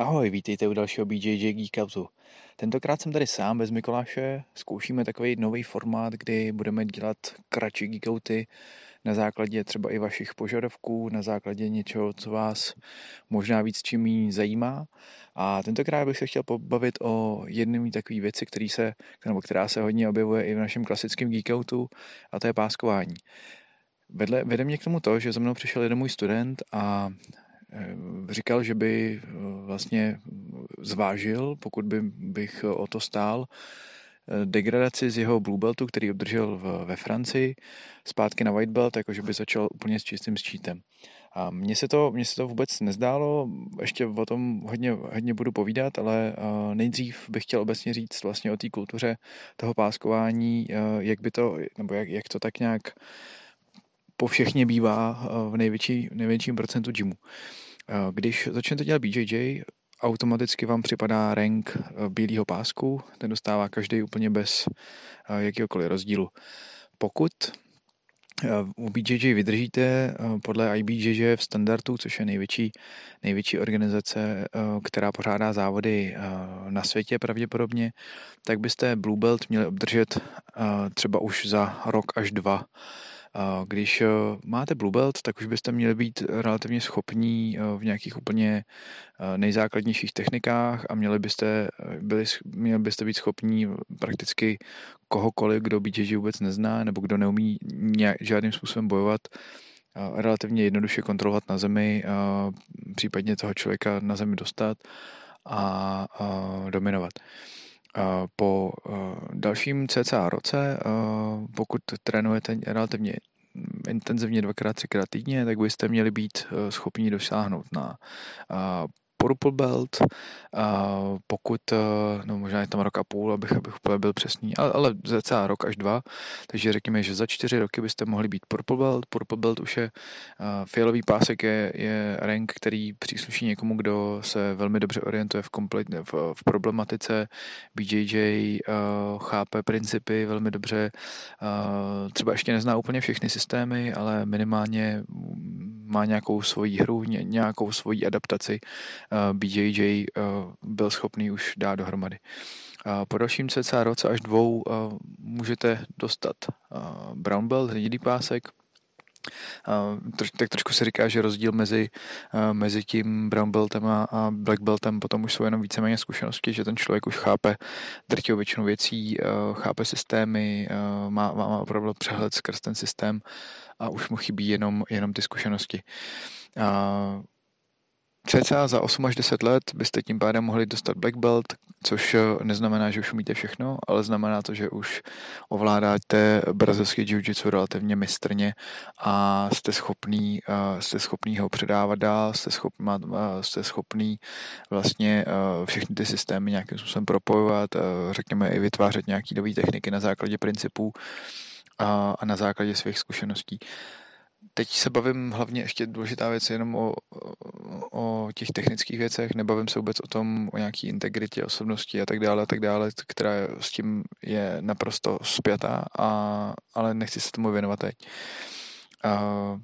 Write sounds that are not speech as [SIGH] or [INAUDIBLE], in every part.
Ahoj, vítejte u dalšího BJJ Geekoutu. Tentokrát jsem tady sám bez Mikoláše, zkoušíme takový nový formát, kdy budeme dělat kratší geekouty na základě třeba i vašich požadavků, na základě něčeho, co vás možná víc čím zajímá. A tentokrát bych se chtěl pobavit o jedné takové věci, který se, nebo která se hodně objevuje i v našem klasickém geekoutu, a to je páskování. Vedle, vede mě k tomu to, že za mnou přišel jeden můj student a říkal, že by eh, vlastně zvážil, pokud by bych o to stál, eh, degradaci z jeho Blue Beltu, který obdržel ve Francii, zpátky na White Belt, jakože by začal úplně s čistým štítem. A mně se, to, mně se to vůbec nezdálo, ještě o tom hodně, hodně budu povídat, ale nejdřív bych chtěl obecně říct vlastně o té kultuře toho páskování, jak by to, nebo jak, jak to tak nějak po všechně bývá v největší, největším procentu gymu. Když začnete dělat BJJ, automaticky vám připadá rank bílého pásku, ten dostává každý úplně bez jakéhokoliv rozdílu. Pokud u BJJ vydržíte podle IBJJ v standardu, což je největší, největší organizace, která pořádá závody na světě pravděpodobně, tak byste Blue Belt měli obdržet třeba už za rok až dva když eh, máte Blue Belt, tak už byste měli být relativně schopní eh, v nějakých úplně eh, nejzákladnějších technikách a měli byste, byli, měli byste být schopní prakticky kohokoliv, kdo BJJ vůbec nezná nebo kdo neumí nějak, žádným způsobem bojovat, relativně jednoduše kontrolovat na zemi, případně toho člověka na zemi dostat a dominovat. Po dalším cca roce, pokud trénujete relativně intenzivně dvakrát, třikrát týdně, tak byste měli být schopni dosáhnout na Purple Belt, a pokud, eh, no možná je tam rok a půl, abych, abych úplně byl přesný, ale, ale za celá rok až dva, takže řekněme, že za čtyři roky byste mohli být Purple Belt. Purple Belt už je, uh, fialový pásek je, je rank, který přísluší někomu, kdo se velmi dobře orientuje v, komplet, v, v problematice BJJ, uh, chápe principy velmi dobře, třeba ještě nezná úplně všechny systémy, ale minimálně má nějakou svoji hru, nějakou svoji adaptaci Eh, BJJ eh, byl schopný už dát dohromady. Po dalším cca roce až dvou eh, můžete dostat brown belt, hnědý pásek, tak trošku se říká, že rozdíl mezi, mezi tím brown beltem a black beltem potom už jsou jenom víceméně zkušenosti, že ten člověk už chápe drtivou většinu věcí, chápe systémy, má, má opravdu přehled skrz ten systém a už mu chybí jenom, jenom ty zkušenosti. Cca za 8 až 10 let byste tím pádem mohli dostat black belt, což eh, neznamená, že už umíte všechno, ale znamená to, že už ovládáte brazilský jiu-jitsu relativně mistrně a jste schopný, eh, jste schopný ho předávat dál, jste, schop, eh, jste schopný vlastně všechny ty systémy nějakým způsobem propojovat, řekněme i vytvářet nějaké nové techniky na základě principů a na základě svých zkušeností. Teď se bavím hlavně ještě důležitá věc jenom o, o těch technických věcech, nebavím se vůbec o tom, o nějaký integritě, osobnosti a tak dále, a tak dále, která s tím je naprosto spjatá, a, ale nechci se tomu věnovat teď. A,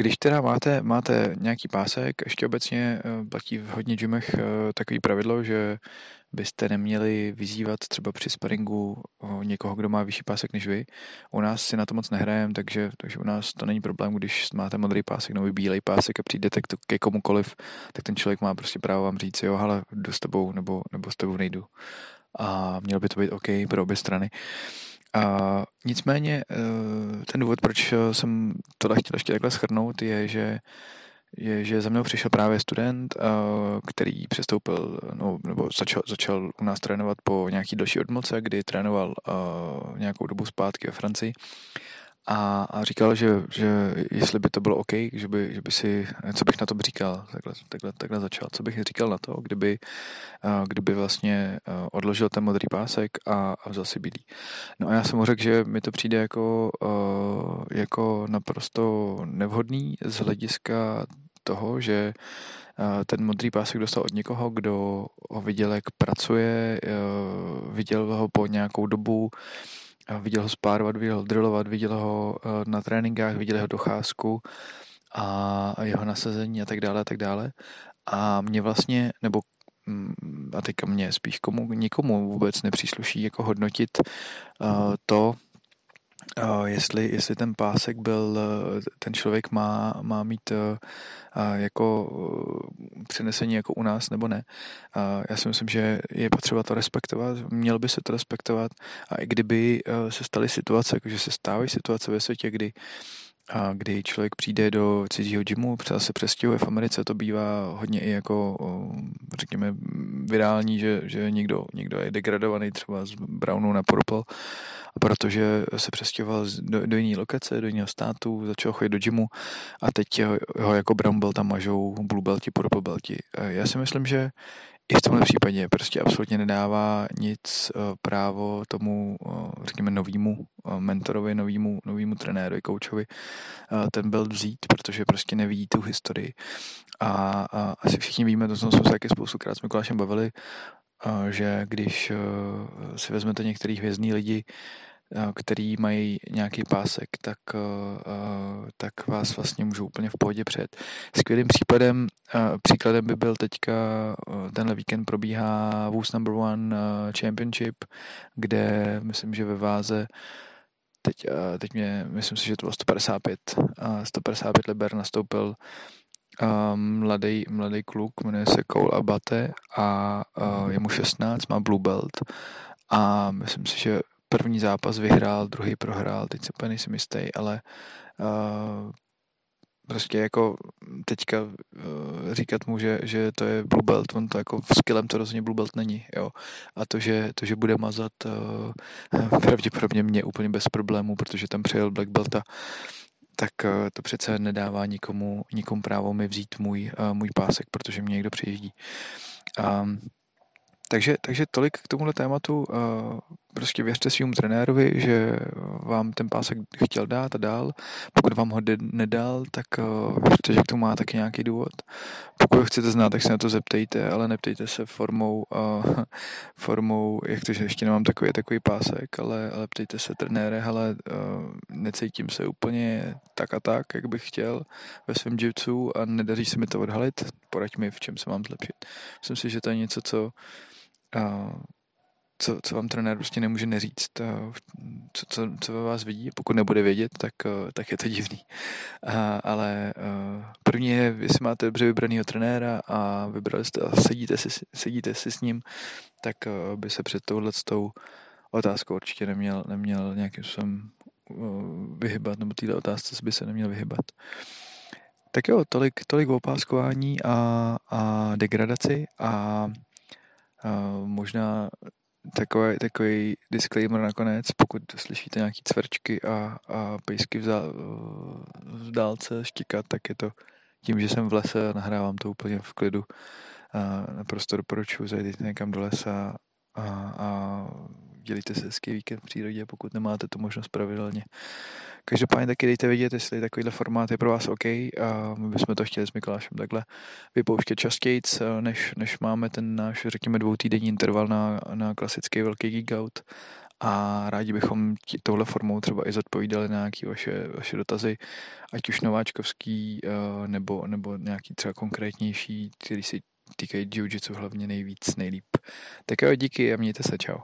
když teda máte, máte nějaký pásek, ještě obecně eh, platí v hodně gymech eh, takový pravidlo, že byste neměli vyzývat třeba při sparingu někoho, kdo má vyšší pásek než vy. U nás si na to moc nehrajeme, takže, takže u nás to není problém, když máte modrý pásek nebo bílej pásek a přijdete ke komukoliv, tak ten člověk má prostě právo vám říct, jo, ale jdu s tebou nebo, nebo s tebou nejdu. A mělo by to být OK pro obě strany. A nicméně eh, ten důvod, proč jsem tohle chtěl ještě takhle schrnout, je, že je, že za mnou přišel právě student, eh, který přestoupil, no, nebo začal, začal u nás trénovat po nějaký další odmoce, kdy trénoval nějakou dobu zpátky ve Francii a, a říkal, že, že jestli by to bylo OK, že by, že by si, co bych na to říkal, takhle, takhle, takhle začal, co bych říkal na to, kdyby, kdyby vlastně odložil ten modrý pásek a, a vzal si bílý. No a já jsem mu řekl, že mi to přijde jako, jako naprosto nevhodný z hlediska toho, že ten modrý pásek dostal od někoho, kdo ho viděl, jak pracuje, viděl ho po nějakou dobu, viděl ho spárovat, viděl ho drillovat, viděl ho eh, na tréninkách, viděl jeho docházku a jeho nasazení a tak dále a tak dále. A mě vlastně, nebo mm, a teďka mě spíš komu, nikomu vůbec nepřísluší jako hodnotit uh, to, Uh, jestli, jestli ten pásek byl, ten člověk má, má mít uh, jako uh, přenesení jako u nás nebo ne. Já si myslím, že je potřeba to respektovat, měl by se to respektovat a i kdyby se staly situace, jakože se stávají situace ve světě, kdy a kdy člověk přijde do cizího gymu, třeba se přestěhuje v Americe, to bývá hodně i jako, řekněme, virální, že, že někdo, někdo je degradovaný třeba z Brownu na Purple, protože se přestěhoval do, do jiné lokace, do jiného státu, začal chodit do gymu a teď ho, ho jako Brown belt tam mažou blue belti, purple belti. Já si myslím, že i v tomhle případě prostě absolutně nedává nic eh, právo tomu, eh, řekněme, novému eh, mentorovi, novému, novému trenérovi, koučovi ten byl vzít, protože prostě nevidí tu historii. A, a asi všichni víme, to jsme se taky spoustukrát s Mikulášem bavili, že když si vezmete některý hvězdný lidi, který mají nějaký pásek, tak, eh, eh, tak vás vlastně můžou úplně v pohodě před. Skvělým případem, příkladem by byl teďka, tenhle víkend probíhá Who's Number One Championship, kde myslím, že ve váze teď, teď mě, myslím si, že to bylo 155, 155 liber nastoupil mladý, mladý kluk, jmenuje se Cole Abate a je mu 16, má blue belt a myslím si, že první zápas vyhrál, druhý prohrál, teď se úplně nejsem jistý, ale uh, prostě jako teďka uh, říkat mu, že, že to je blue belt, on to jako skillem to rozhodně blue belt není, jo. A to, že, to, že bude mazat uh, [LAUGHS] pravděpodobně mě úplně bez problémů, protože tam přijel black belta, tak uh, to přece nedává nikomu, nikomu právo mi vzít můj, uh, můj pásek, protože mě někdo přijíždí. Um, takže, takže tolik k tomuhle tématu. Uh, prostě věřte svým trenérovi, že vám ten pásek chtěl dát a dál. Pokud vám ho nedal, tak uh, věřte, že k tomu má taky nějaký důvod. Pokud ho chcete znát, tak se na to zeptejte, ale neptejte se formou, uh, formou jak to, že ještě nemám takový takový pásek, ale, ale ptejte se trenéře, ale necítím se úplně tak a tak, jak bych chtěl ve svém jitsu a nedaří se mi to odhalit. Poraď mi, v čem se mám zlepšit. Myslím si, že to je něco, co co, co vám trenér prostě nemůže neříct, co, co, co ve vás vidí. Pokud nebude vědět, tak, tak je to divný. A, ale první je, jestli máte dobře vybranýho trenéra a vybrali jste a sedíte si, sedíte si s ním, tak by se před touhle otázkou určitě neměl, neměl nějakým způsobem vyhybat, nebo této otázce by se neměl vyhybat. Tak jo, tolik, tolik opáskování a, a degradaci a možná takový, takový disclaimer nakonec, pokud slyšíte nějaký cvrčky a, a pejsky v, zá, v dálce štíkat, tak je to tím, že jsem v lese a nahrávám to úplně v klidu. A naprosto doporučuji, zajdete někam do lesa a, a dělíte se hezký víkend v přírodě, pokud nemáte tu možnost pravidelně. Každopádně taky dejte vědět, jestli takovýhle formát je pro vás OK a my bychom to chtěli s Mikulášem takhle vypouštět častěji, než, než máme ten náš, řekněme, dvoutýdenní interval na, na klasický velký geek out a rádi bychom tí, touhle formou třeba i zodpovídali na nějaké vaše, vaše dotazy, ať už nováčkovský eh, nebo, nebo nějaký třeba konkrétnější, který si týkají jiu-jitsu hlavně nejvíc, nejlíp. Tak jo, díky a mějte se, čau.